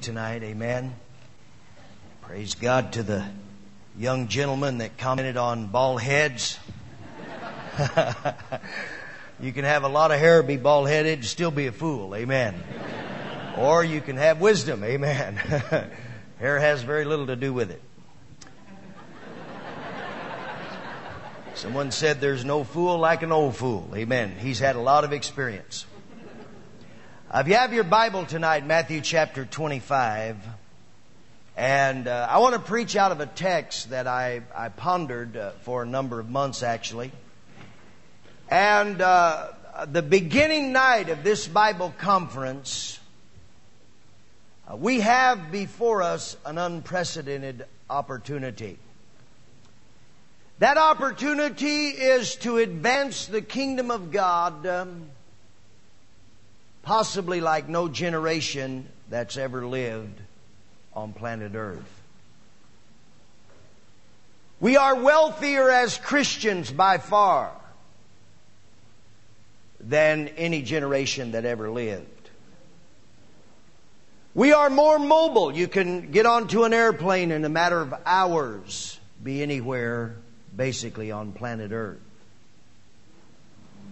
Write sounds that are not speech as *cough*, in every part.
tonight. Amen. Praise God to the young gentleman that commented on bald heads. *laughs* you can have a lot of hair, be bald headed, and still be a fool. Amen. or you can have wisdom. Amen. *laughs* hair has very little to do with it. Someone said there's no fool like an old fool. Amen. He's had a lot of experience. Uh, if you have your Bible tonight, Matthew chapter 25, and uh, I want to preach out of a text that I, I pondered uh, for a number of months actually. And uh, the beginning night of this Bible conference, uh, we have before us an unprecedented opportunity. That opportunity is to advance the kingdom of God. Um, possibly like no generation that's ever lived on planet Earth. We are wealthier as Christians by far than any generation that ever lived. We are more mobile. You can get onto an airplane in a matter of hours, be anywhere basically on planet Earth.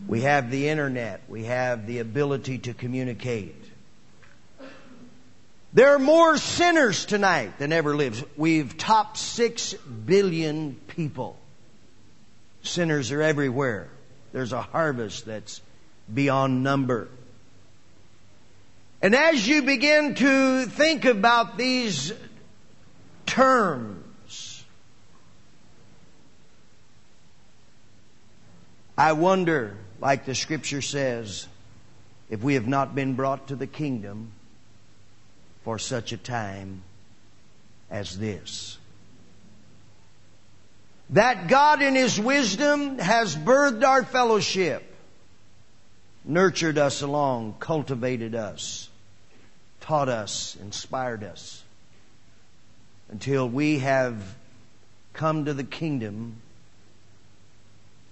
We have the internet. We have the ability to communicate. There are more sinners tonight than ever lives. We've topped six billion people. Sinners are everywhere. There's a harvest that's beyond number. And as you begin to think about these terms, I wonder like the scripture says, if we have not been brought to the kingdom for such a time as this. That God in His wisdom has birthed our fellowship, nurtured us along, cultivated us, taught us, inspired us, until we have come to the kingdom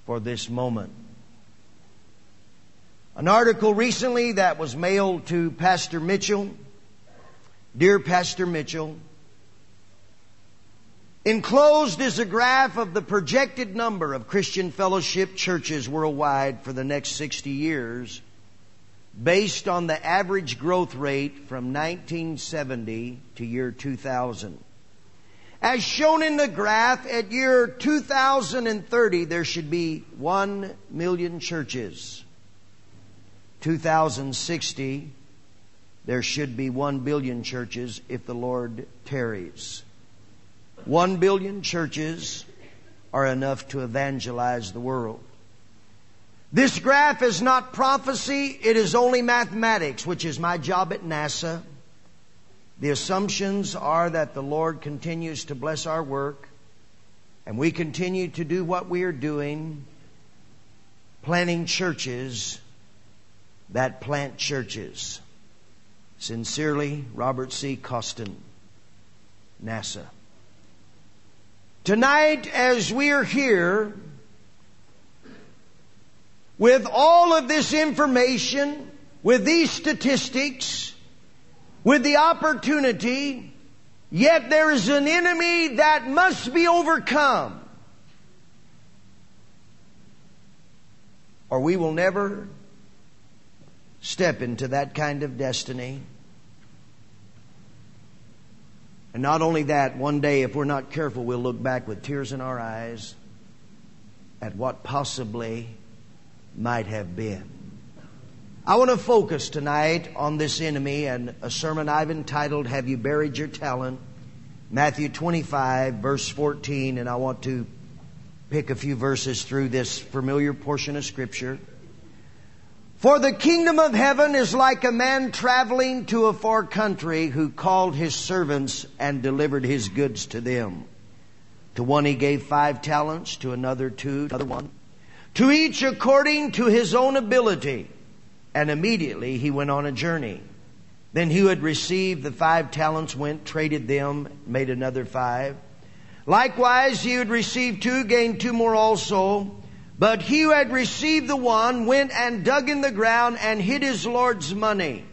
for this moment. An article recently that was mailed to Pastor Mitchell. Dear Pastor Mitchell, enclosed is a graph of the projected number of Christian fellowship churches worldwide for the next 60 years based on the average growth rate from 1970 to year 2000. As shown in the graph, at year 2030, there should be 1 million churches. 2060, there should be 1 billion churches if the Lord tarries. 1 billion churches are enough to evangelize the world. This graph is not prophecy, it is only mathematics, which is my job at NASA. The assumptions are that the Lord continues to bless our work and we continue to do what we are doing, planting churches that plant churches. Sincerely, Robert C. Costin, NASA. Tonight, as we are here, with all of this information, with these statistics, with the opportunity, yet there is an enemy that must be overcome. Or we will never step into that kind of destiny. And not only that, one day, if we're not careful, we'll look back with tears in our eyes at what possibly might have been. I want to focus tonight on this enemy and a sermon I've entitled, Have You Buried Your Talent? Matthew 25, verse 14, and I want to pick a few verses through this familiar portion of Scripture. For the kingdom of heaven is like a man traveling to a far country who called his servants and delivered his goods to them. To one he gave five talents, to another two, to another one. To each according to his own ability. And immediately he went on a journey. Then he who had received the five talents went, traded them, made another five. Likewise, he who had received two gained two more also. But he who had received the one went and dug in the ground and hid his Lord's money.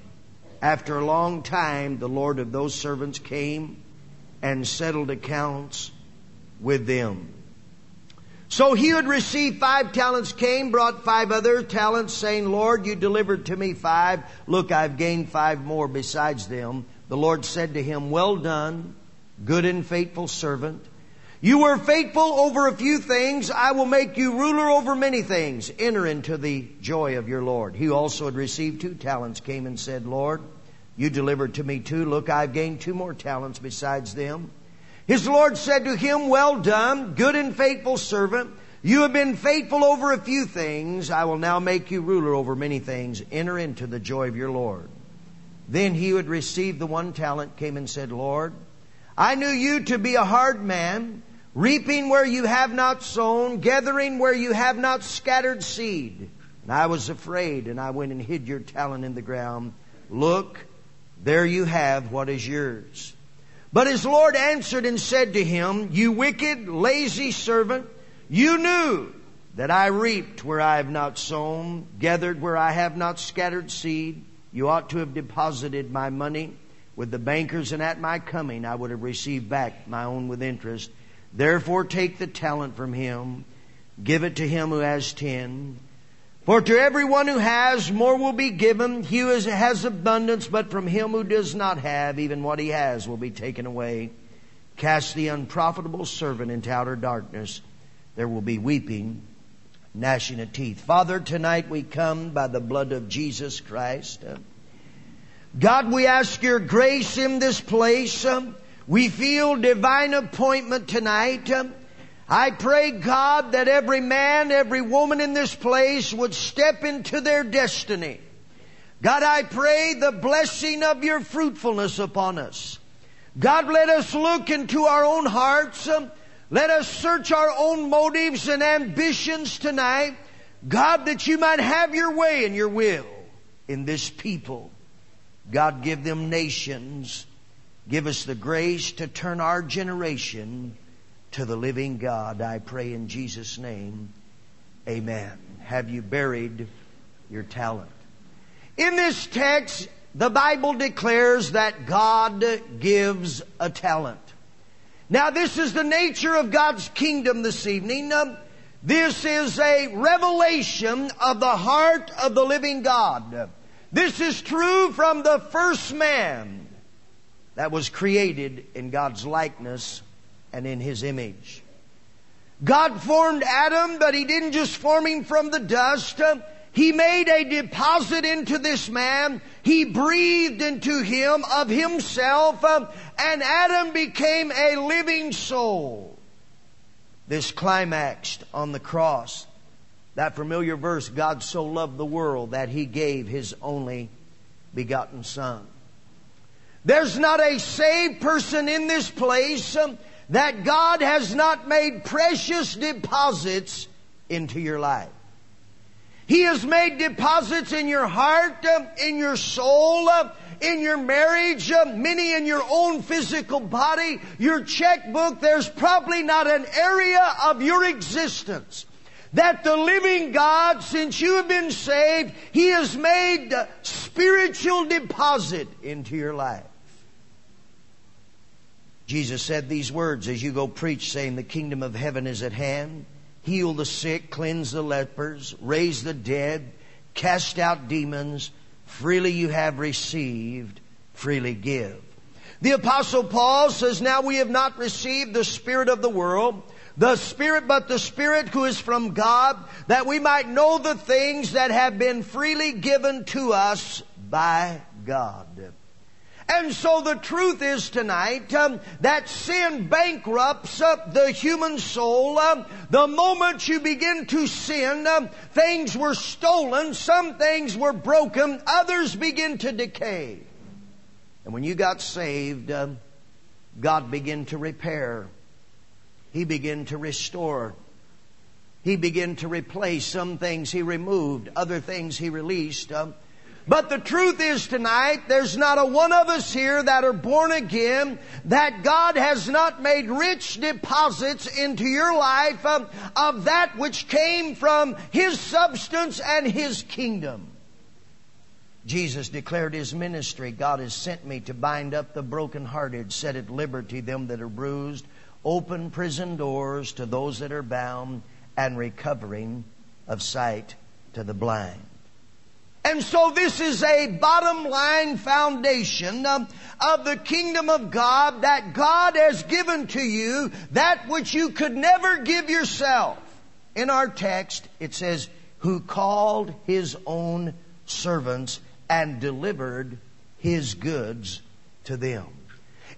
After a long time, the Lord of those servants came and settled accounts with them. So he who had received five talents came, brought five other talents, saying, Lord, you delivered to me five. Look, I've gained five more besides them. The Lord said to him, Well done, good and faithful servant. You were faithful over a few things. I will make you ruler over many things. Enter into the joy of your Lord. He also had received two talents, came and said, Lord, you delivered to me two. Look, I've gained two more talents besides them. His Lord said to him, Well done, good and faithful servant. You have been faithful over a few things. I will now make you ruler over many things. Enter into the joy of your Lord. Then he who had received the one talent came and said, Lord, I knew you to be a hard man, reaping where you have not sown, gathering where you have not scattered seed. And I was afraid, and I went and hid your talent in the ground. Look, there you have what is yours. But his Lord answered and said to him, You wicked, lazy servant, you knew that I reaped where I have not sown, gathered where I have not scattered seed. You ought to have deposited my money with the bankers, and at my coming I would have received back my own with interest. Therefore take the talent from him, give it to him who has ten. For to everyone who has, more will be given. He who has abundance, but from him who does not have, even what he has will be taken away. Cast the unprofitable servant into outer darkness. There will be weeping, gnashing of teeth. Father, tonight we come by the blood of Jesus Christ. God, we ask your grace in this place. We feel divine appointment tonight. I pray, God, that every man, every woman in this place would step into their destiny. God, I pray the blessing of your fruitfulness upon us. God, let us look into our own hearts. Let us search our own motives and ambitions tonight. God, that you might have your way and your will in this people. God, give them nations. Give us the grace to turn our generation to the living God. I pray in Jesus' name. Amen. Have you buried your talent? In this text, the Bible declares that God gives a talent. Now, this is the nature of God's kingdom this evening. This is a revelation of the heart of the living God. This is true from the first man that was created in God's likeness and in his image. God formed Adam, but he didn't just form him from the dust. He made a deposit into this man. He breathed into him of himself, and Adam became a living soul. This climaxed on the cross. That familiar verse, God so loved the world that he gave his only begotten son. There's not a saved person in this place that God has not made precious deposits into your life. He has made deposits in your heart, uh, in your soul, uh, in your marriage, uh, many in your own physical body, your checkbook. There's probably not an area of your existence that the living God, since you have been saved, He has made spiritual deposit into your life. Jesus said these words as you go preach, saying, The kingdom of heaven is at hand. Heal the sick, cleanse the lepers, raise the dead, cast out demons. Freely you have received, freely give. The apostle Paul says, Now we have not received the spirit of the world, the spirit, but the spirit who is from God, that we might know the things that have been freely given to us by God. And so the truth is tonight um, that sin bankrupts uh, the human soul. Um, the moment you begin to sin, um, things were stolen, some things were broken, others begin to decay. And when you got saved, um, God began to repair. He began to restore. He began to replace some things He removed, other things He released. But the truth is tonight, there's not a one of us here that are born again that God has not made rich deposits into your life of, of that which came from His substance and His kingdom. Jesus declared his ministry God has sent me to bind up the brokenhearted, set at liberty them that are bruised, open prison doors to those that are bound, and recovering of sight to the blind. And so this is a bottom line foundation um, of the kingdom of God that God has given to you that which you could never give yourself. In our text, it says, who called his own servants and delivered his goods to them.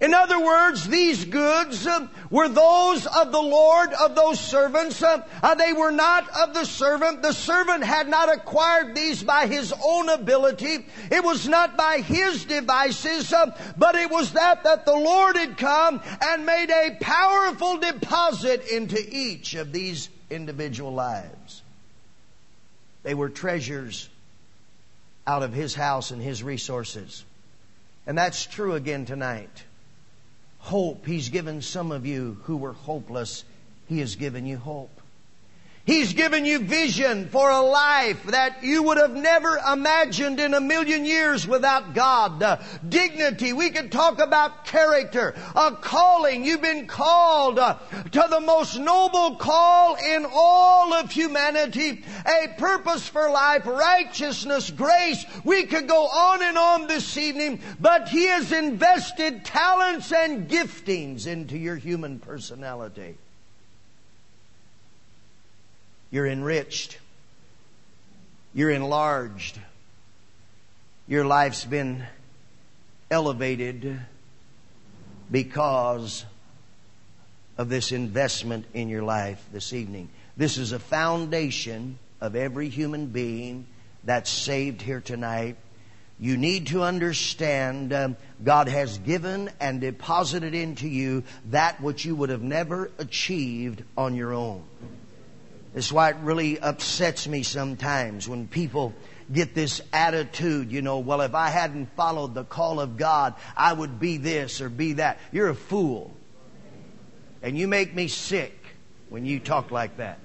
In other words, these goods uh, were those of the Lord of those servants. Uh, uh, they were not of the servant. The servant had not acquired these by his own ability. It was not by his devices, uh, but it was that that the Lord had come and made a powerful deposit into each of these individual lives. They were treasures out of his house and his resources. And that's true again tonight hope. He's given some of you who were hopeless, He has given you hope. He's given you vision for a life that you would have never imagined in a million years without God. Uh, dignity. We could talk about character. A calling. You've been called uh, to the most noble call in all of humanity. A purpose for life, righteousness, grace. We could go on and on this evening, but He has invested talents and giftings into your human personality. You're enriched. You're enlarged. Your life's been elevated because of this investment in your life this evening. This is a foundation of every human being that's saved here tonight. You need to understand um, God has given and deposited into you that which you would have never achieved on your own. That's why it really upsets me sometimes when people get this attitude, you know, well, if I hadn't followed the call of God, I would be this or be that. You're a fool. And you make me sick when you talk like that.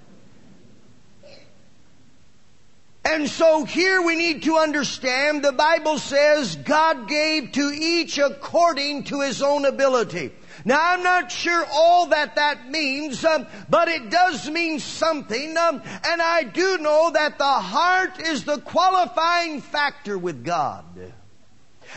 And so here we need to understand the Bible says God gave to each according to his own ability. Now I'm not sure all that that means, um, but it does mean something. Um, and I do know that the heart is the qualifying factor with God.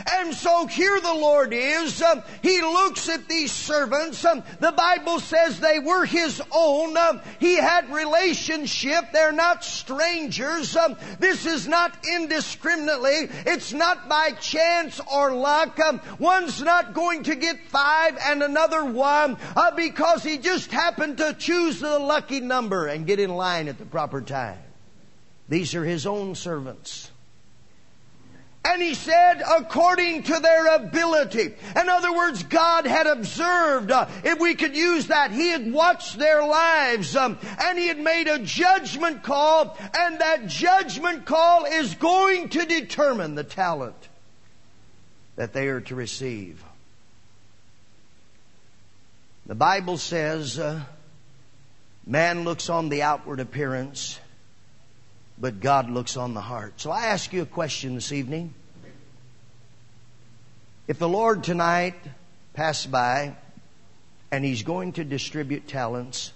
And so here the Lord is. Um, he looks at these servants. Um, the Bible says they were His own. Um, he had relationship. They're not strangers. Um, this is not indiscriminately. It's not by chance or luck. Um, one's not going to get five and another one uh, because he just happened to choose the lucky number and get in line at the proper time. These are His own servants. And he said, according to their ability. In other words, God had observed, uh, if we could use that, he had watched their lives, um, and he had made a judgment call, and that judgment call is going to determine the talent that they are to receive. The Bible says, uh, man looks on the outward appearance, but God looks on the heart. So I ask you a question this evening. If the Lord tonight passed by and He's going to distribute talents,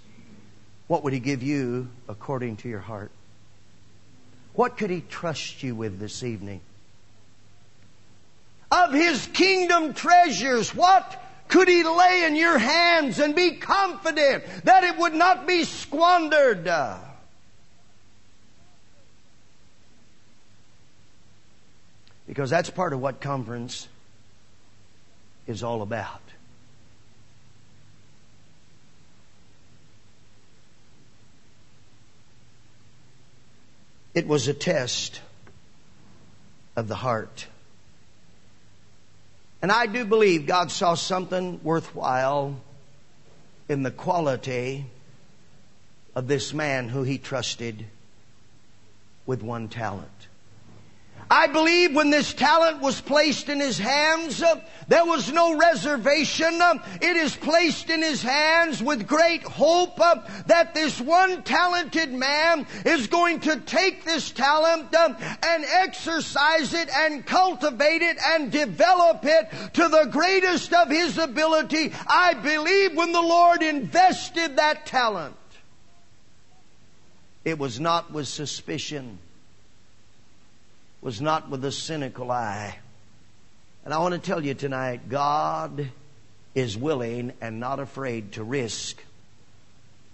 what would He give you according to your heart? What could He trust you with this evening? Of His kingdom treasures, what could He lay in your hands and be confident that it would not be squandered? Because that's part of what conference is all about. It was a test of the heart. And I do believe God saw something worthwhile in the quality of this man who he trusted with one talent. I believe when this talent was placed in his hands, uh, there was no reservation. Uh, it is placed in his hands with great hope uh, that this one talented man is going to take this talent uh, and exercise it and cultivate it and develop it to the greatest of his ability. I believe when the Lord invested that talent, it was not with suspicion was not with a cynical eye. And I want to tell you tonight, God is willing and not afraid to risk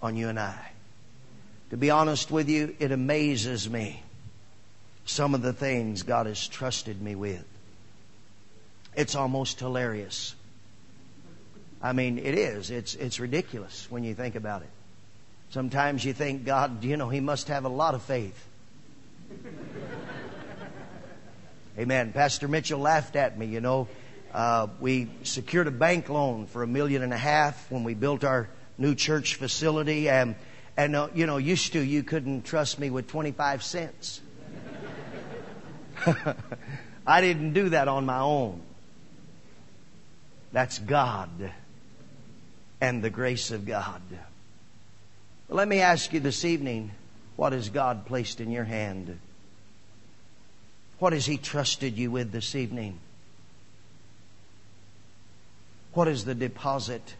on you and I. To be honest with you, it amazes me some of the things God has trusted me with. It's almost hilarious. I mean, it is. It's, it's ridiculous when you think about it. Sometimes you think God, you know, He must have a lot of faith. Amen. Pastor Mitchell laughed at me, you know. Uh, we secured a bank loan for a million and a half when we built our new church facility, and and uh, you know, used to you couldn't trust me with twenty five cents. *laughs* I didn't do that on my own. That's God and the grace of God. let me ask you this evening, what has God placed in your hand? What has He trusted you with this evening? What is the deposit?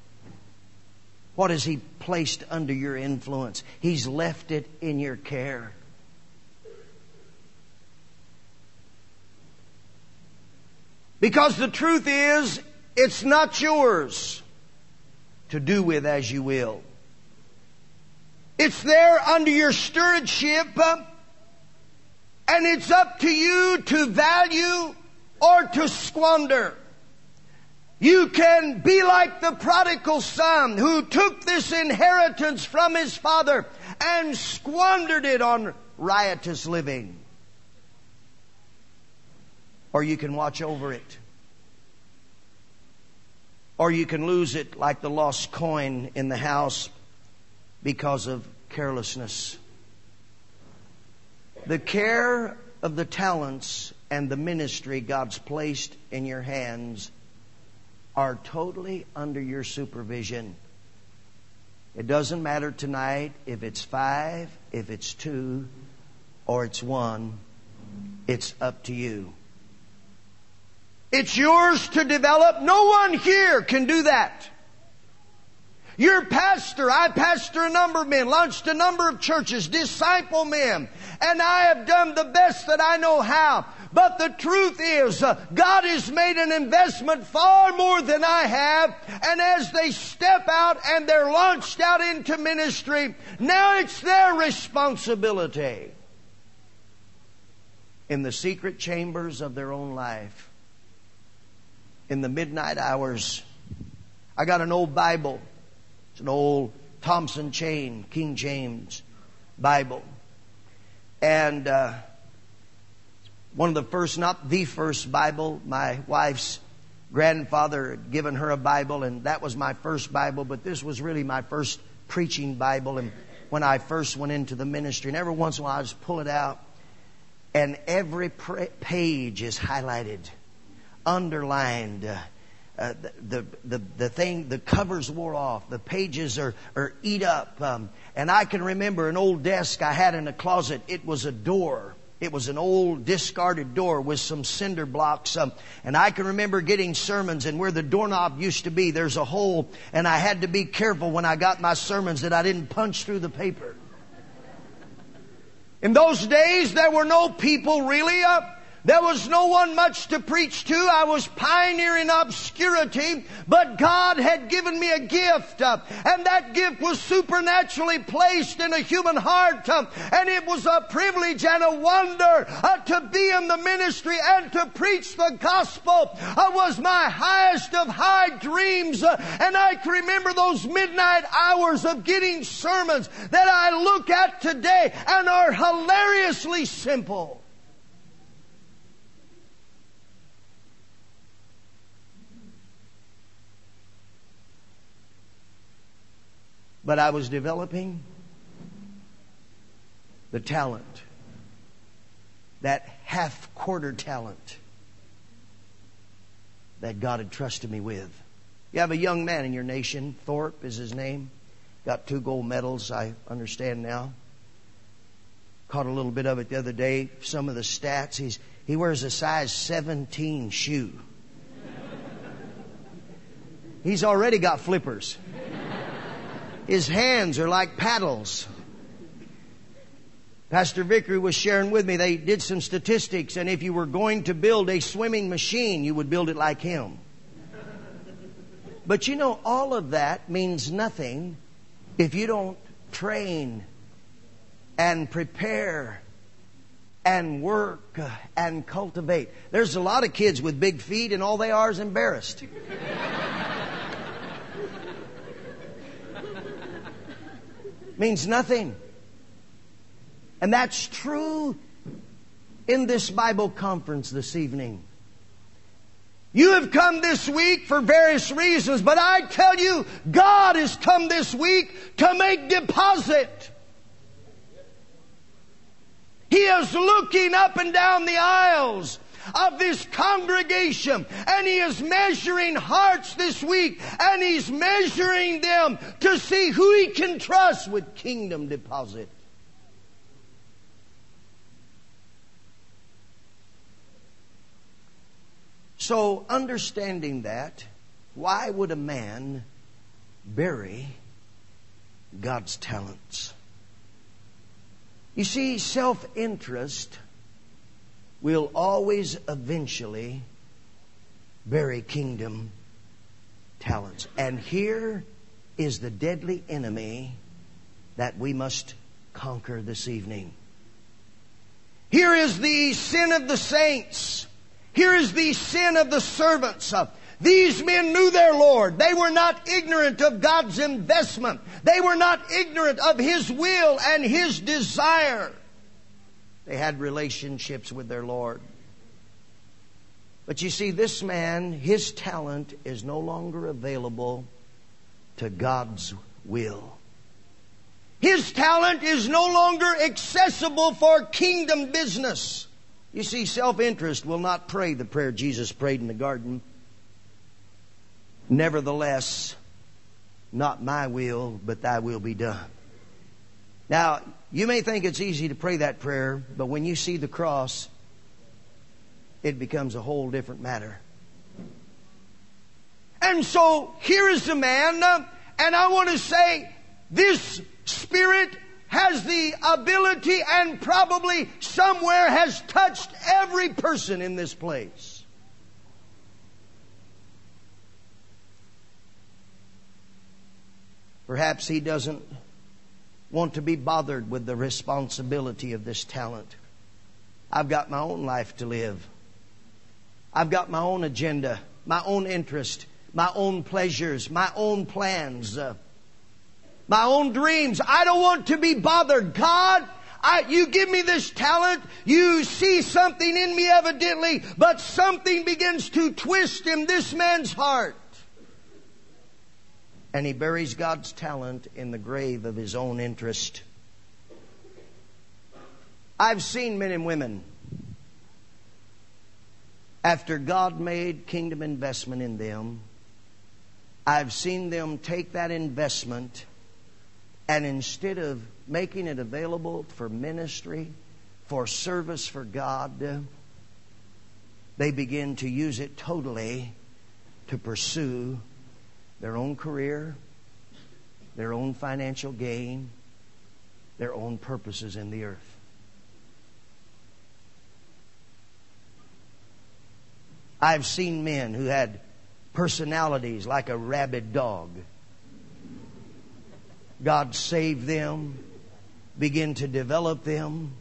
What has He placed under your influence? He's left it in your care. Because the truth is, it's not yours to do with as you will. It's there under your stewardship and it's up to you to value or to squander. You can be like the prodigal son who took this inheritance from his father and squandered it on riotous living. Or you can watch over it. Or you can lose it like the lost coin in the house because of carelessness. The care of the talents and the ministry God's placed in your hands are totally under your supervision. It doesn't matter tonight if it's five, if it's two, or it's one. It's up to you. It's yours to develop. No one here can do that. Your pastor, I pastor a number of men, launched a number of churches, disciple men, and I have done the best that I know how. But the truth is, uh, God has made an investment far more than I have. And as they step out and they're launched out into ministry, now it's their responsibility in the secret chambers of their own life, in the midnight hours. I got an old Bible it's an old Thompson chain, King James Bible. And uh, one of the first, not the first Bible, my wife's grandfather had given her a Bible, and that was my first Bible, but this was really my first preaching Bible. And when I first went into the ministry, and every once in a while I just pull it out, and every page is highlighted, underlined. Uh, the, the, the thing, the covers wore off, the pages are, are eat up. Um, and I can remember an old desk I had in a closet. It was a door. It was an old discarded door with some cinder blocks. Um, and I can remember getting sermons and where the doorknob used to be, there's a hole. And I had to be careful when I got my sermons that I didn't punch through the paper. In those days, there were no people really up. There was no one much to preach to. I was pioneering obscurity, but God had given me a gift, uh, and that gift was supernaturally placed in a human heart, uh, and it was a privilege and a wonder uh, to be in the ministry and to preach the gospel uh, was my highest of high dreams, and I can remember those midnight hours of getting sermons that I look at today and are hilariously simple. But I was developing the talent that half quarter talent that God had trusted me with. You have a young man in your nation, Thorpe is his name. Got two gold medals, I understand now. Caught a little bit of it the other day. Some of the stats. He's, he wears a size 17 shoe. He's already got flippers. His hands are like paddles. Pastor Vickery was sharing with me, they did some statistics, and if you were going to build a swimming machine, you would build it like him. But you know, all of that means nothing if you don't train and prepare and work and cultivate. There's a lot of kids with big feet, and all they are is embarrassed. Means nothing. And that's true in this Bible conference this evening. You have come this week for various reasons, but I tell you, God has come this week to make deposit. He is looking up and down the aisles of this congregation and he is measuring hearts this week and he's measuring them to see who he can trust with kingdom deposit. So, understanding that, why would a man bury God's talents? You see, self interest will always eventually bury kingdom talents. And here is the deadly enemy that we must conquer this evening. Here is the sin of the saints here is the sin of the servants. These men knew their Lord. They were not ignorant of God's investment. They were not ignorant of His will and His desire. They had relationships with their Lord. But you see, this man, his talent is no longer available to God's will. His talent is no longer accessible for kingdom business. You see, self interest will not pray the prayer Jesus prayed in the garden. Nevertheless, not my will, but thy will be done. Now, you may think it's easy to pray that prayer, but when you see the cross, it becomes a whole different matter. And so here is the man, and I want to say this spirit has the ability and probably somewhere has touched every person in this place. Perhaps he doesn't want to be bothered with the responsibility of this talent. I've got my own life to live. I've got my own agenda, my own interest, my own pleasures, my own plans. Uh, my own dreams. I don't want to be bothered. God, I, you give me this talent. You see something in me evidently, but something begins to twist in this man's heart. And he buries God's talent in the grave of his own interest. I've seen men and women after God made kingdom investment in them, I've seen them take that investment and instead of making it available for ministry, for service for God, they begin to use it totally to pursue their own career, their own financial gain, their own purposes in the earth. I've seen men who had personalities like a rabid dog God saved them, begin to develop them,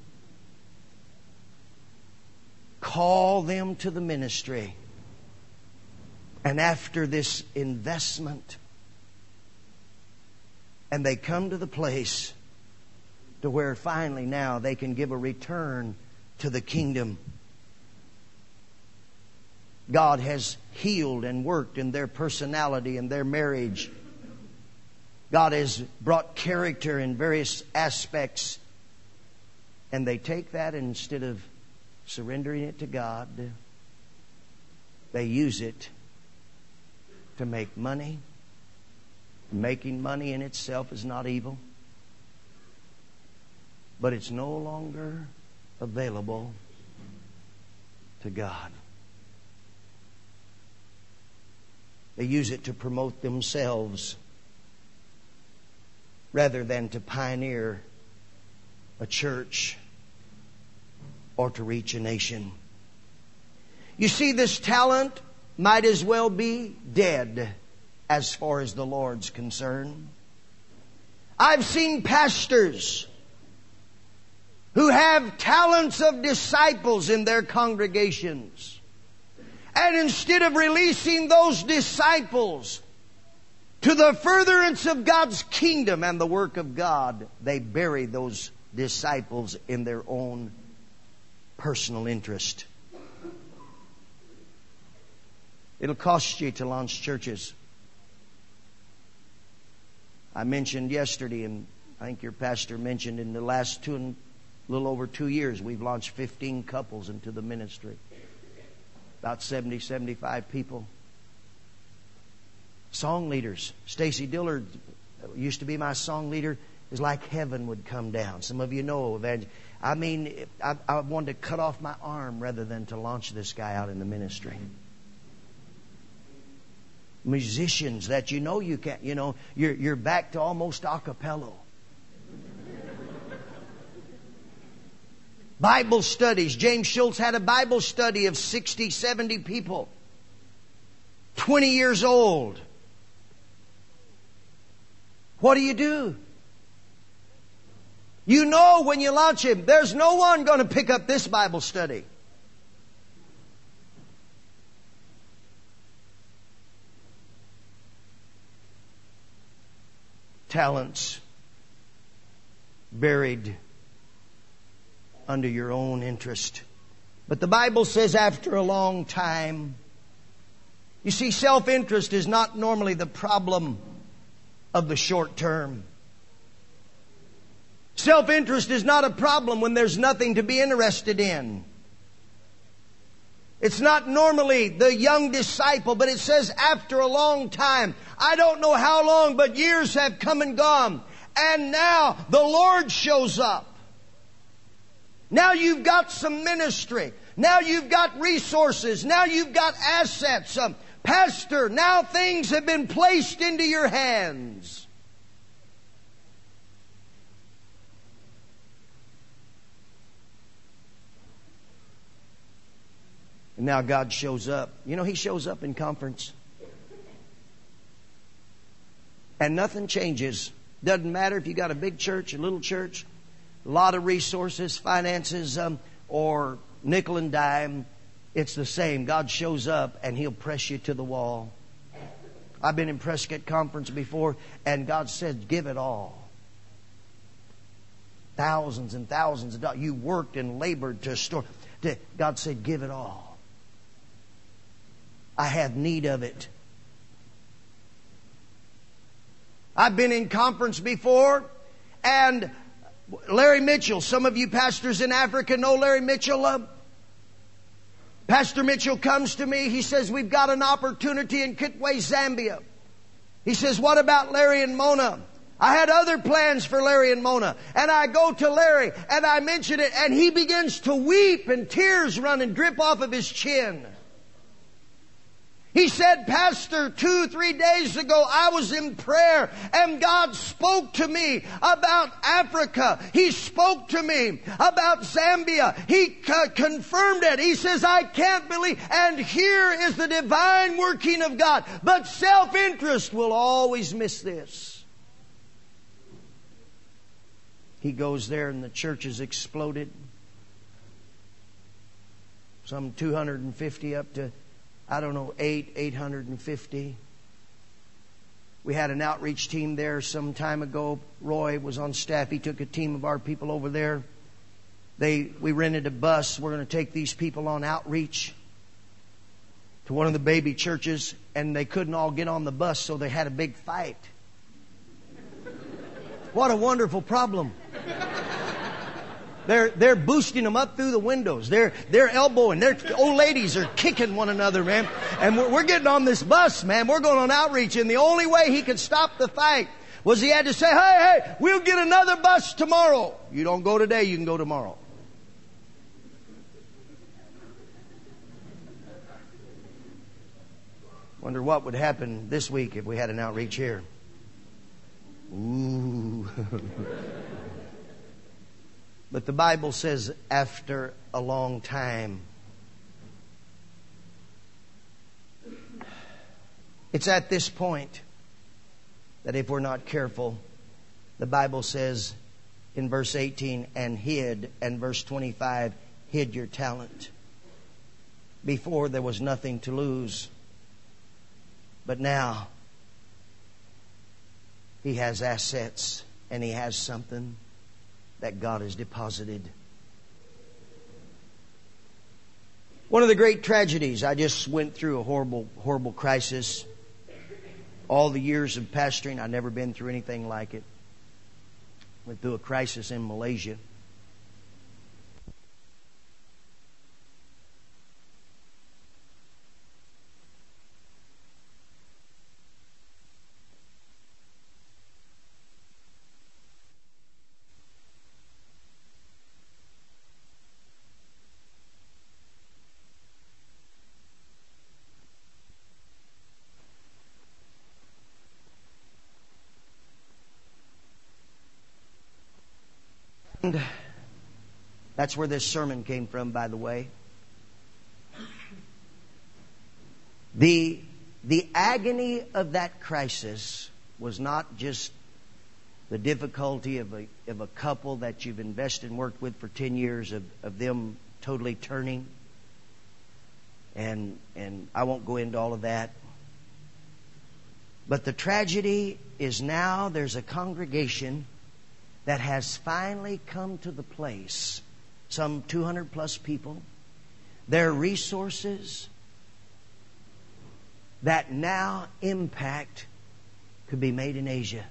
call them to the ministry. And after this investment, and they come to the place to where finally now they can give a return to the kingdom. God has healed and worked in their personality and their marriage God has brought character in various aspects, and they take that instead of surrendering it to God. They use it to make money. Making money in itself is not evil, but it's no longer available to God. They use it to promote themselves rather than to pioneer a church or to reach a nation. You see, this talent might as well be dead as far as the Lord's concerned. I've seen pastors who have talents of disciples in their congregations. And instead of releasing those disciples to the furtherance of God's kingdom and the work of God, they bury those disciples in their own personal interest. It'll cost you to launch churches. I mentioned yesterday, and I think your pastor mentioned in the last two little over two years, we've launched 15 couples into the ministry. About 70, 75 people. Song leaders. Stacy Dillard uh, used to be my song leader. Is like heaven would come down. Some of you know Evangelist. I mean, I, I wanted to cut off my arm rather than to launch this guy out in the ministry. Musicians that you know you can't, you know, you're, you're back to almost a cappella. Bible studies. James Schultz had a Bible study of 60, 70 people. 20 years old. What do you do? You know when you launch him, there's no one going to pick up this Bible study. Talents buried under your own interest. But the Bible says after a long time, you see, self interest is not normally the problem of the short term. Self interest is not a problem when there's nothing to be interested in. It's not normally the young disciple, but it says after a long time. I don't know how long, but years have come and gone. And now the Lord shows up. Now you've got some ministry. Now you've got resources. Now you've got assets. Um, pastor, now things have been placed into your hands. And now God shows up. You know, He shows up in conference. And nothing changes. Doesn't matter if you got a big church, a little church, a lot of resources, finances, um, or nickel and dime. It's the same. God shows up and He'll press you to the wall. I've been in Prescott Conference before, and God said, Give it all. Thousands and thousands of dollars. You worked and labored to store. God said, Give it all. I have need of it. I've been in conference before and Larry Mitchell, some of you pastors in Africa know Larry Mitchell. Uh, Pastor Mitchell comes to me. He says, We've got an opportunity in Kitwe, Zambia. He says, What about Larry and Mona? I had other plans for Larry and Mona. And I go to Larry and I mention it and he begins to weep and tears run and drip off of his chin. He said, Pastor, two, three days ago, I was in prayer and God spoke to me about Africa. He spoke to me about Zambia. He confirmed it. He says, I can't believe. And here is the divine working of God. But self-interest will always miss this. He goes there and the church has exploded. Some 250 up to I don't know, eight, 850. We had an outreach team there some time ago. Roy was on staff. He took a team of our people over there. They, we rented a bus. We're going to take these people on outreach to one of the baby churches, and they couldn't all get on the bus, so they had a big fight. What a wonderful problem. They're, they're boosting them up through the windows. They're, they're elbowing. Their old ladies are kicking one another, man. And we're, we're getting on this bus, man. We're going on outreach. And the only way he could stop the fight was he had to say, hey, hey, we'll get another bus tomorrow. You don't go today, you can go tomorrow. Wonder what would happen this week if we had an outreach here. Ooh. *laughs* but the Bible says after a long time. It's at this point that if we're not careful, the Bible says in verse 18, and hid, and verse 25, hid your talent. Before there was nothing to lose. But now, he has assets and he has something that God has deposited. One of the great tragedies, I just went through a horrible, horrible crisis. All the years of pastoring, I've never been through anything like it. Went through a crisis in Malaysia. And that's where this sermon came from, by the way. The, the agony of that crisis was not just the difficulty of a, of a couple that you've invested and worked with for 10 years of, of them totally turning. And, and I won't go into all of that. But the tragedy is now there's a congregation that has finally come to the place, some 200 plus people, their resources that now impact could be made in Asia.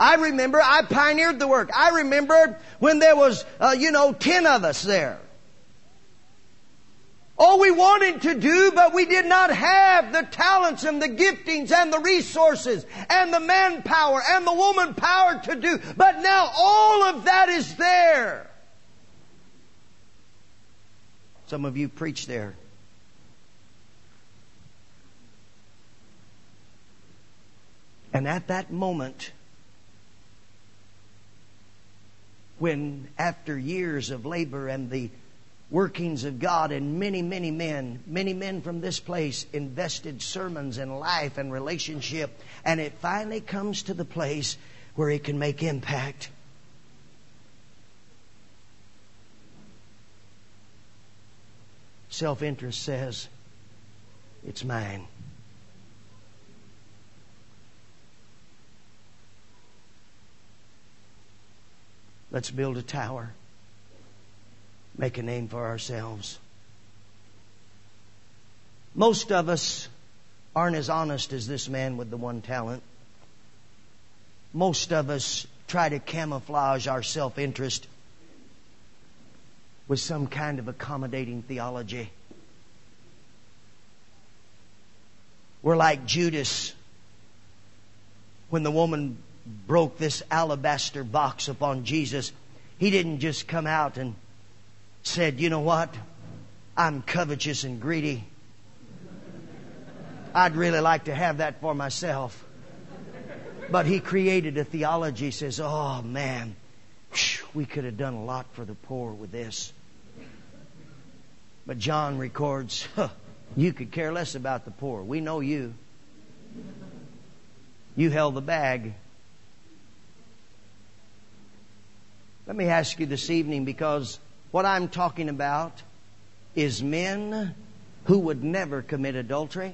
I remember I pioneered the work. I remember when there was, uh, you know, 10 of us there. All we wanted to do, but we did not have the talents and the giftings and the resources and the manpower and the woman power to do. But now all of that is there. Some of you preach there. And at that moment, when after years of labor and the workings of God, and many, many men, many men from this place invested sermons and life and relationship, and it finally comes to the place where it can make impact. Self interest says, It's mine. Let's build a tower make a name for ourselves. Most of us aren't as honest as this man with the one talent. Most of us try to camouflage our self interest with some kind of accommodating theology. We're like Judas when the woman broke this alabaster box upon Jesus. He didn't just come out and said, You know what? I'm covetous and greedy. I'd really like to have that for myself. But he created a theology, says, Oh man, we could have done a lot for the poor with this. But John records, huh, You could care less about the poor. We know you. You held the bag. Let me ask you this evening because what I'm talking about is men who would never commit adultery,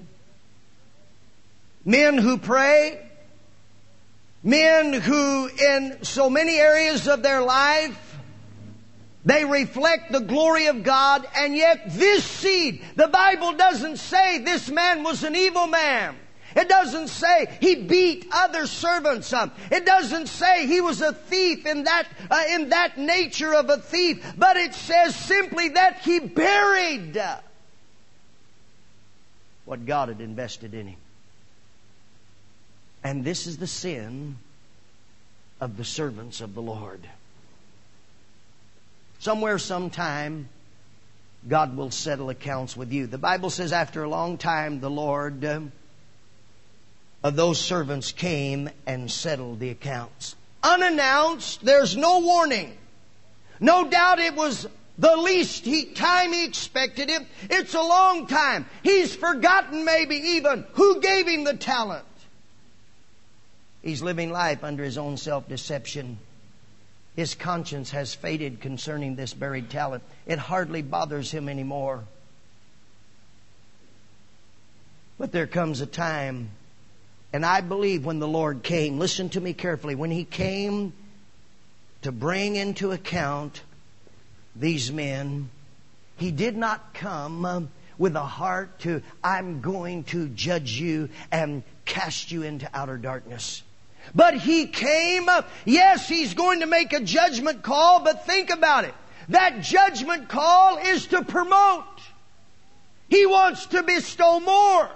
men who pray, men who in so many areas of their life they reflect the glory of God, and yet this seed, the Bible doesn't say this man was an evil man. It doesn't say he beat other servants. up. It doesn't say he was a thief in that, uh, in that nature of a thief, but it says simply that he buried what God had invested in him. And this is the sin of the servants of the Lord. Somewhere, sometime, God will settle accounts with you. The Bible says after a long time, the Lord uh, of those servants came and settled the accounts. Unannounced, there's no warning. No doubt it was the least he, time he expected it. It's a long time. He's forgotten maybe even who gave him the talent. He's living life under his own self deception. His conscience has faded concerning this buried talent. It hardly bothers him anymore. But there comes a time, and I believe when the Lord came, listen to me carefully, when He came to bring into account these men, He did not come uh, with a heart to, I'm going to judge you and cast you into outer darkness. But he came. Uh, yes, he's going to make a judgment call, but think about it. That judgment call is to promote. He wants to bestow more.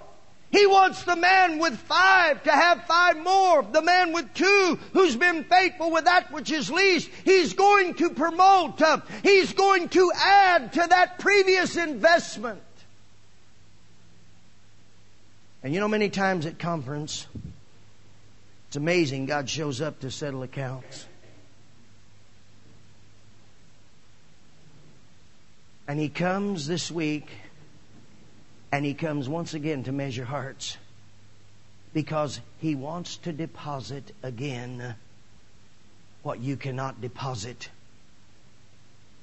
He wants the man with five to have five more. The man with two who's been faithful with that which is least, he's going to promote. Uh, he's going to add to that previous investment. And you know, many times at conference, it's amazing God shows up to settle accounts. And He comes this week, and He comes once again to measure hearts because He wants to deposit again what you cannot deposit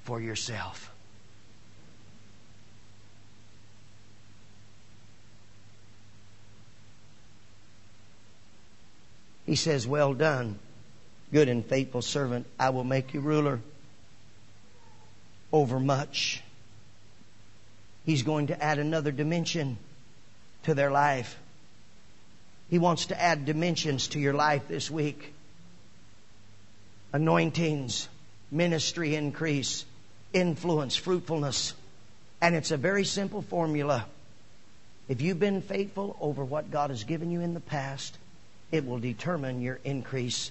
for yourself. He says, Well done, good and faithful servant. I will make you ruler over much. He's going to add another dimension to their life. He wants to add dimensions to your life this week. Anointings, ministry increase, influence, fruitfulness. And it's a very simple formula. If you've been faithful over what God has given you in the past, it will determine your increase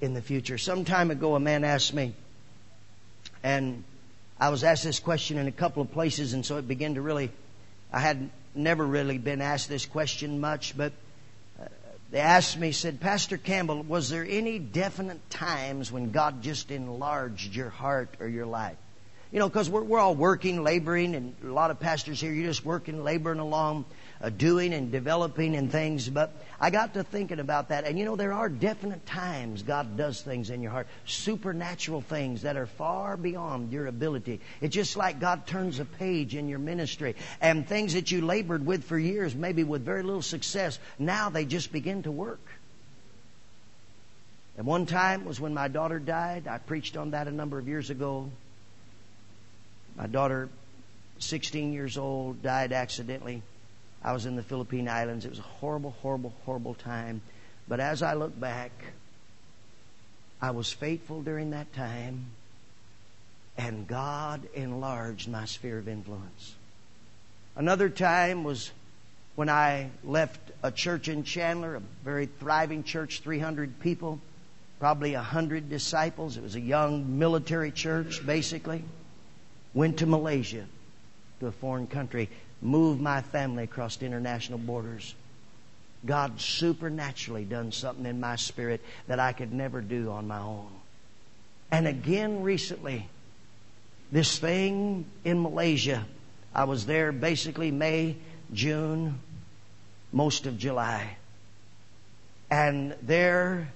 in the future. Some time ago, a man asked me, and I was asked this question in a couple of places, and so it began to really, I had never really been asked this question much, but uh, they asked me, said, Pastor Campbell, was there any definite times when God just enlarged your heart or your life? You know, because we're, we're all working, laboring, and a lot of pastors here, you're just working, laboring along Uh, doing and developing and things. But I got to thinking about that. And you know, there are definite times God does things in your heart, supernatural things that are far beyond your ability. It's just like God turns a page in your ministry and things that you labored with for years, maybe with very little success, now they just begin to work. And one time was when my daughter died. I preached on that a number of years ago. My daughter, 16 years old, died accidentally I was in the Philippine Islands. It was a horrible, horrible, horrible time. But as I look back, I was faithful during that time, and God enlarged my sphere of influence. Another time was when I left a church in Chandler, a very thriving church, 300 people, probably 100 disciples. It was a young military church, basically. Went to Malaysia, to a foreign country move my family across international borders. God supernaturally done something in my spirit that I could never do on my own. And again recently, this thing in Malaysia, I was there basically May, June, most of July. And there,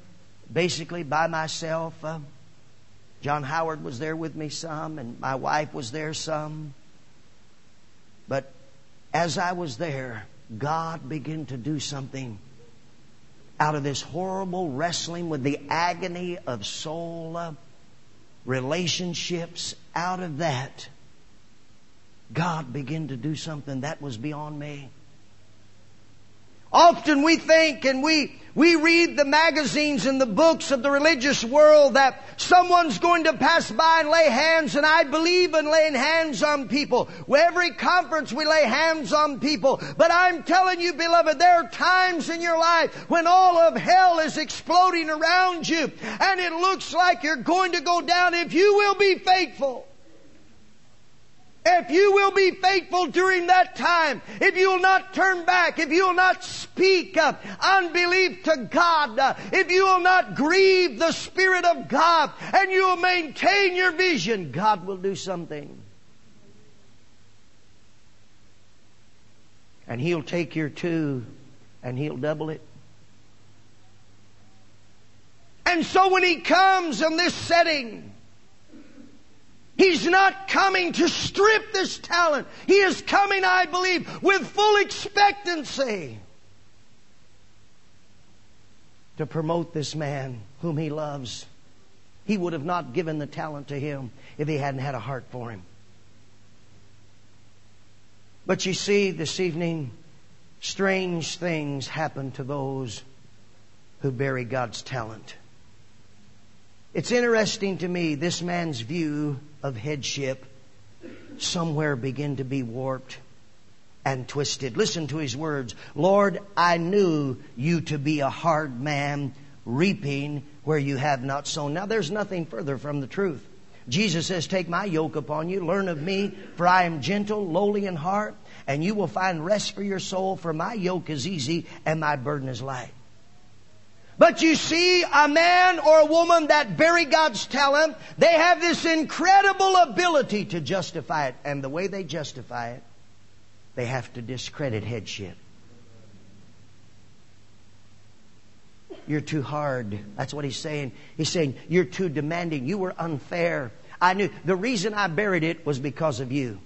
basically by myself, uh, John Howard was there with me some, and my wife was there some. But as I was there, God began to do something out of this horrible wrestling with the agony of soul uh, relationships. Out of that, God began to do something that was beyond me. Often we think and we we read the magazines and the books of the religious world that someone's going to pass by and lay hands, and I believe in laying hands on people. Every conference we lay hands on people. But I'm telling you, beloved, there are times in your life when all of hell is exploding around you, and it looks like you're going to go down if you will be faithful. If you will be faithful during that time, if you will not turn back, if you will not speak unbelief to God, uh, if you will not grieve the Spirit of God, and you will maintain your vision, God will do something. And He'll take your two and He'll double it. And so when He comes in this setting, He's not coming to strip this talent. He is coming, I believe, with full expectancy to promote this man whom he loves. He would have not given the talent to him if he hadn't had a heart for him. But you see, this evening, strange things happen to those who bury God's talent. It's interesting to me, this man's view of headship somewhere begin to be warped and twisted. Listen to his words. Lord, I knew you to be a hard man, reaping where you have not sown. Now there's nothing further from the truth. Jesus says, Take my yoke upon you, learn of me, for I am gentle, lowly in heart, and you will find rest for your soul, for my yoke is easy and my burden is light. But you see, a man or a woman that bury God's talent, they have this incredible ability to justify it. And the way they justify it, they have to discredit headship. You're too hard. That's what he's saying. He's saying, You're too demanding. You were unfair. I knew the reason I buried it was because of you.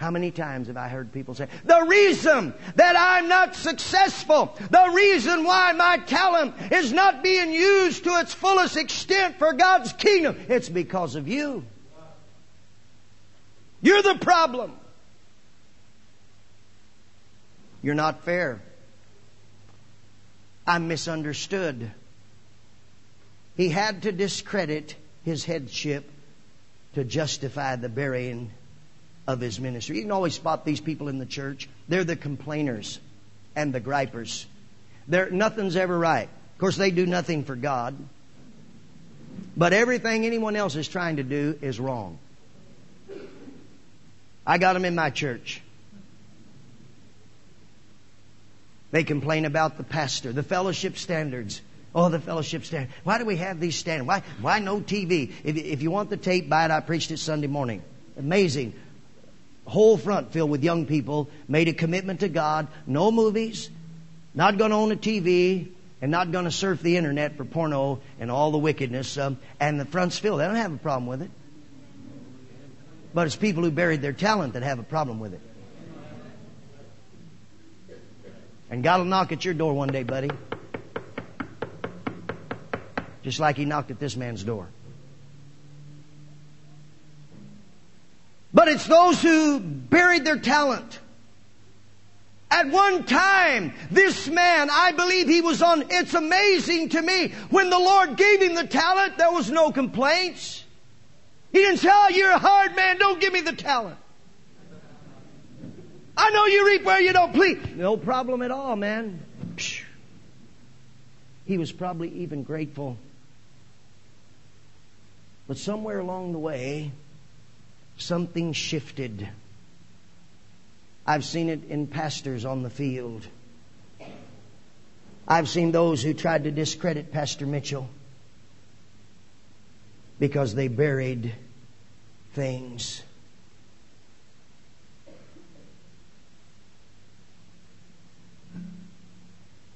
How many times have I heard people say, the reason that I'm not successful, the reason why my talent is not being used to its fullest extent for God's kingdom, it's because of you. You're the problem. You're not fair. I'm misunderstood. He had to discredit his headship to justify the burying of his ministry. You can always spot these people in the church. They're the complainers and the gripers. They're, nothing's ever right. Of course, they do nothing for God. But everything anyone else is trying to do is wrong. I got them in my church. They complain about the pastor, the fellowship standards. Oh, the fellowship standards. Why do we have these standards? Why, why no TV? If, if you want the tape, buy it. I preached it Sunday morning. Amazing whole front filled with young people, made a commitment to God, no movies, not going to own a TV, and not going to surf the internet for porno and all the wickedness. Um, and the front's filled. They don't have a problem with it. But it's people who buried their talent that have a problem with it. And God will knock at your door one day, buddy. Just like He knocked at this man's door. But it's those who buried their talent. At one time, this man, I believe he was on, it's amazing to me, when the Lord gave him the talent, there was no complaints. He didn't say, oh, you're a hard man, don't give me the talent. I know you reap where you don't please. No problem at all, man. He was probably even grateful. But somewhere along the way, something shifted. I've seen it in pastors on the field. I've seen those who tried to discredit Pastor Mitchell because they buried things.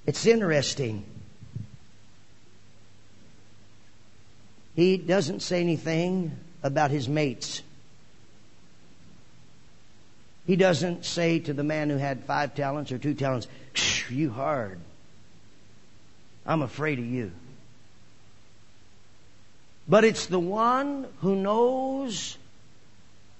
It's interesting. He doesn't say anything about his mates. He doesn't say to the man who had five talents or two talents, You hard. I'm afraid of you. But it's the one who knows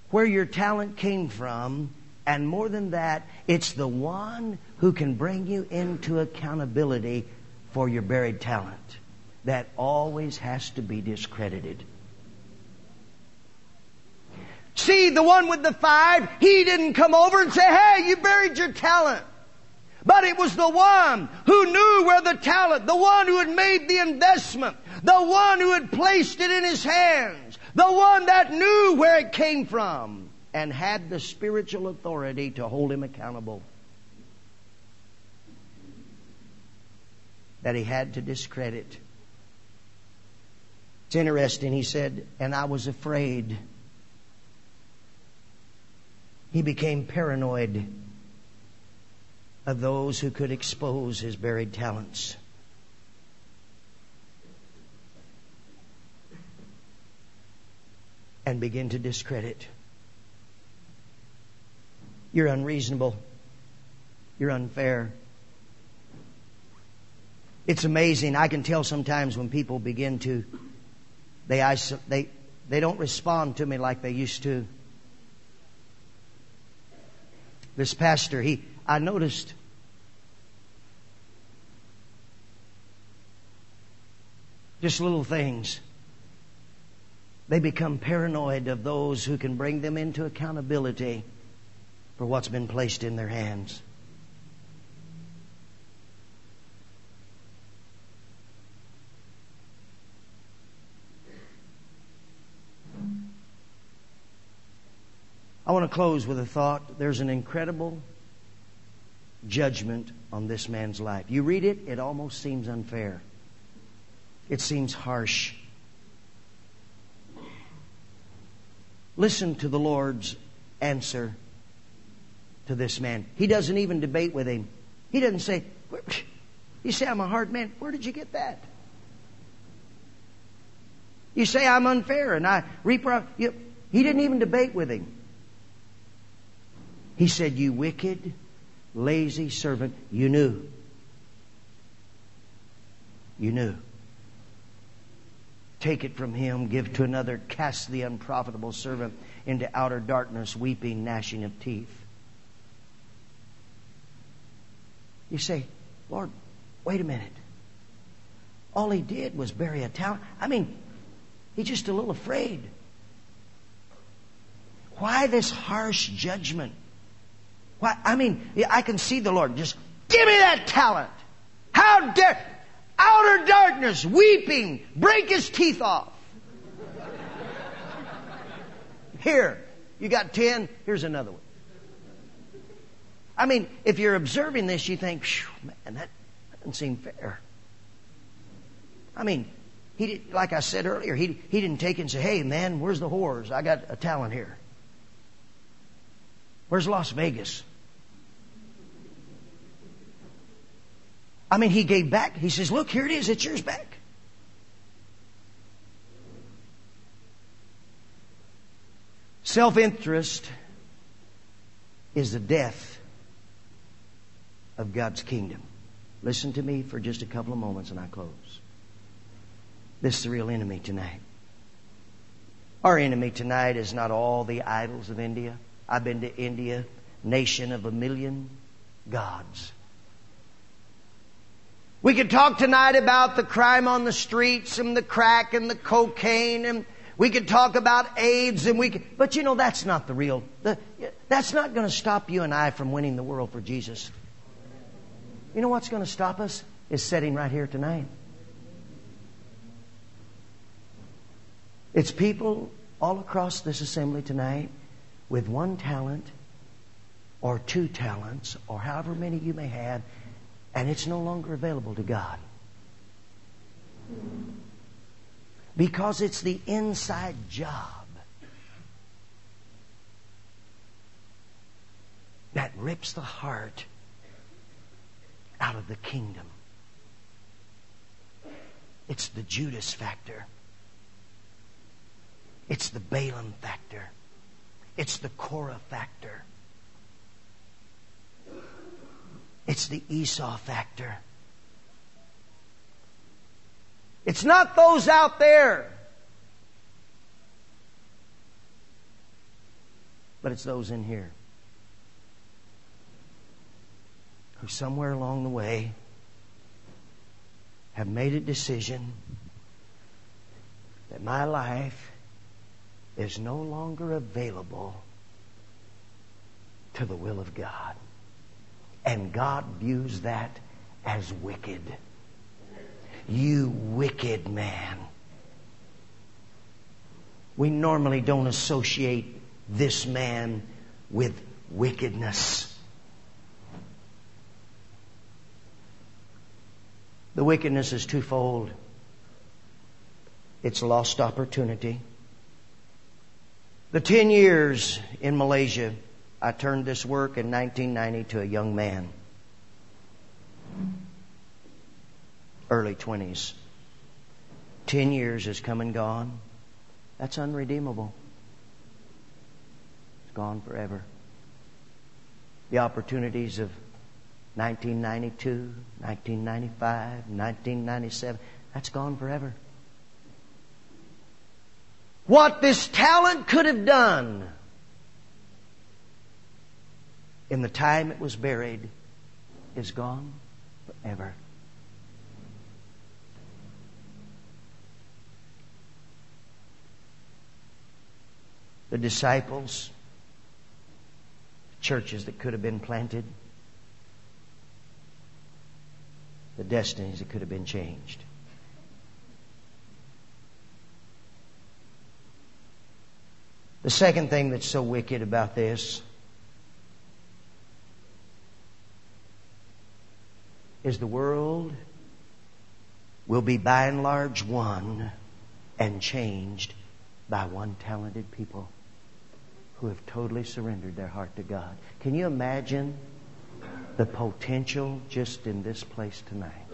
where your talent came from And more than that, it's the one who can bring you into accountability for your buried talent that always has to be discredited. See, the one with the five, he didn't come over and say, hey, you buried your talent. But it was the one who knew where the talent, the one who had made the investment, the one who had placed it in his hands, the one that knew where it came from and had the spiritual authority to hold him accountable. That he had to discredit. It's interesting, he said, and I was afraid. He became paranoid of those who could expose his buried talents. And begin to discredit. You're unreasonable. You're unfair. It's amazing. I can tell sometimes when people begin to, they, they, they don't respond to me like they used to. This pastor, he, I noticed just little things. They become paranoid of those who can bring them into accountability for what's been placed in their hands. I want to close with a thought. There's an incredible judgment on this man's life. You read it, it almost seems unfair. It seems harsh. Listen to the Lord's answer to this man. He doesn't even debate with him. He doesn't say, You say I'm a hard man. Where did you get that? You say I'm unfair and I reap. He didn't even debate with him. He said, You wicked, lazy servant, you knew. You knew. Take it from him, give to another, cast the unprofitable servant into outer darkness, weeping, gnashing of teeth. You say, Lord, wait a minute. All he did was bury a talent. I mean, he's just a little afraid. Why this harsh judgment? Why? I mean, I can see the Lord just give me that talent. How dare outer darkness, weeping, break his teeth off. Here, you got ten. Here's another one. I mean, if you're observing this, you think, man, that, that doesn't seem fair. I mean, he did, like I said earlier, he, he didn't take it and say, hey, man, where's the whores? I got a talent here. Where's Las Vegas? I mean, he gave back. He says, look, here it is. It's yours back. Self interest is the death of God's kingdom. Listen to me for just a couple of moments and I close. This is the real enemy tonight. Our enemy tonight is not all the idols of India. I've been to India, nation of a million gods. We could talk tonight about the crime on the streets and the crack and the cocaine and we could talk about AIDS and we could, but you know that's not the real, the, that's not going to stop you and I from winning the world for Jesus. You know what's going to stop us? Is sitting right here tonight. It's people all across this assembly tonight with one talent or two talents or however many you may have, and it's no longer available to God. Because it's the inside job that rips the heart out of the kingdom. It's the Judas factor. It's the Balaam factor. It's the Korah factor. It's the Esau factor. It's not those out there. But it's those in here. who somewhere along the way have made a decision that my life is no longer available to the will of God. And God views that as wicked. You wicked man. We normally don't associate this man with wickedness. The wickedness is twofold. It's lost opportunity. The 10 years in Malaysia, I turned this work in 1990 to a young man. Early 20s. 10 years has come and gone. That's unredeemable. It's gone forever. The opportunities of 1992, 1995, 1997, that's gone forever. What this talent could have done in the time it was buried is gone forever. The disciples, churches that could have been planted, the destinies that could have been changed. The second thing that's so wicked about this is the world will be by and large won and changed by one talented people who have totally surrendered their heart to God. Can you imagine the potential just in this place tonight?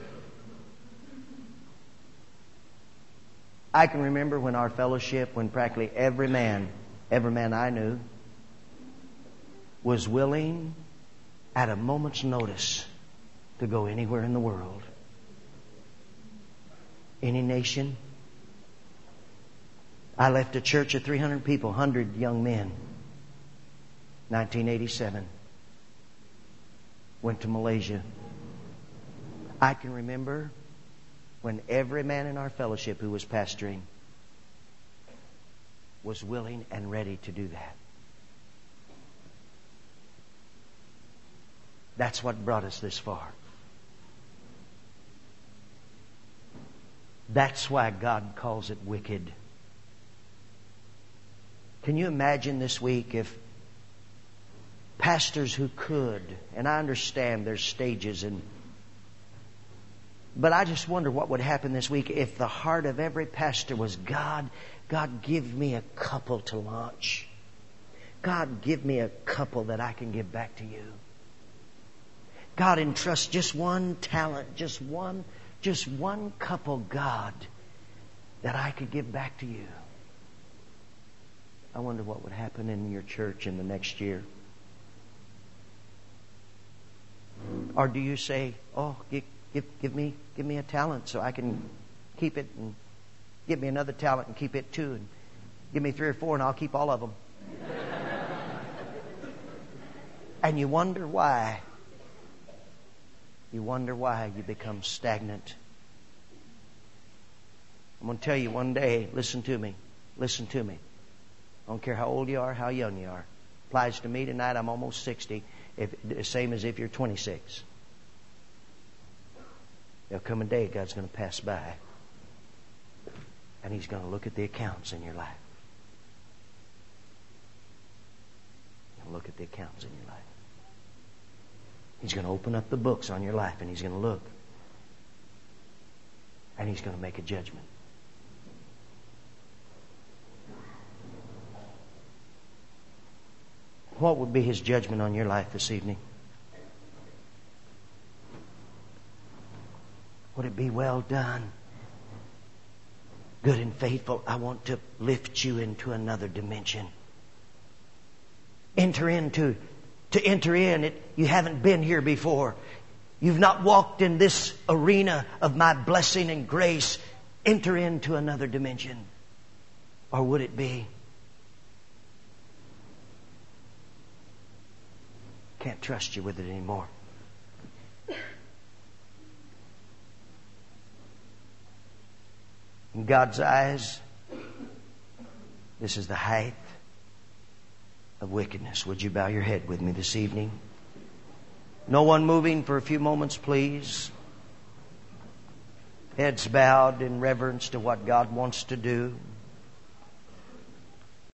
I can remember when our fellowship, when practically every man every man I knew was willing at a moment's notice to go anywhere in the world. Any nation. I left a church of 300 people, 100 young men. 1987. Went to Malaysia. I can remember when every man in our fellowship who was pastoring was willing and ready to do that. That's what brought us this far. That's why God calls it wicked. Can you imagine this week if pastors who could, and I understand there's stages and but I just wonder what would happen this week if the heart of every pastor was God, God, give me a couple to launch. God, give me a couple that I can give back to you. God, entrust just one talent, just one, just one couple, God, that I could give back to you. I wonder what would happen in your church in the next year. Or do you say, "Oh, give, give, give me, give me a talent so I can keep it and Give me another talent and keep it too. And give me three or four and I'll keep all of them. *laughs* and you wonder why. You wonder why you become stagnant. I'm going to tell you one day, listen to me. Listen to me. I don't care how old you are, how young you are. Applies to me tonight. I'm almost 60. If, the same as if you're 26. There'll come a day God's going to pass by and He's going to look at the accounts in your life. He'll look at the accounts in your life. He's going to open up the books on your life and He's going to look. And He's going to make a judgment. What would be His judgment on your life this evening? Would it be well done? Good and faithful, I want to lift you into another dimension. Enter into, to enter in, it, you haven't been here before. You've not walked in this arena of my blessing and grace. Enter into another dimension. Or would it be? Can't trust you with it anymore. In God's eyes, this is the height of wickedness. Would you bow your head with me this evening? No one moving for a few moments, please. Heads bowed in reverence to what God wants to do.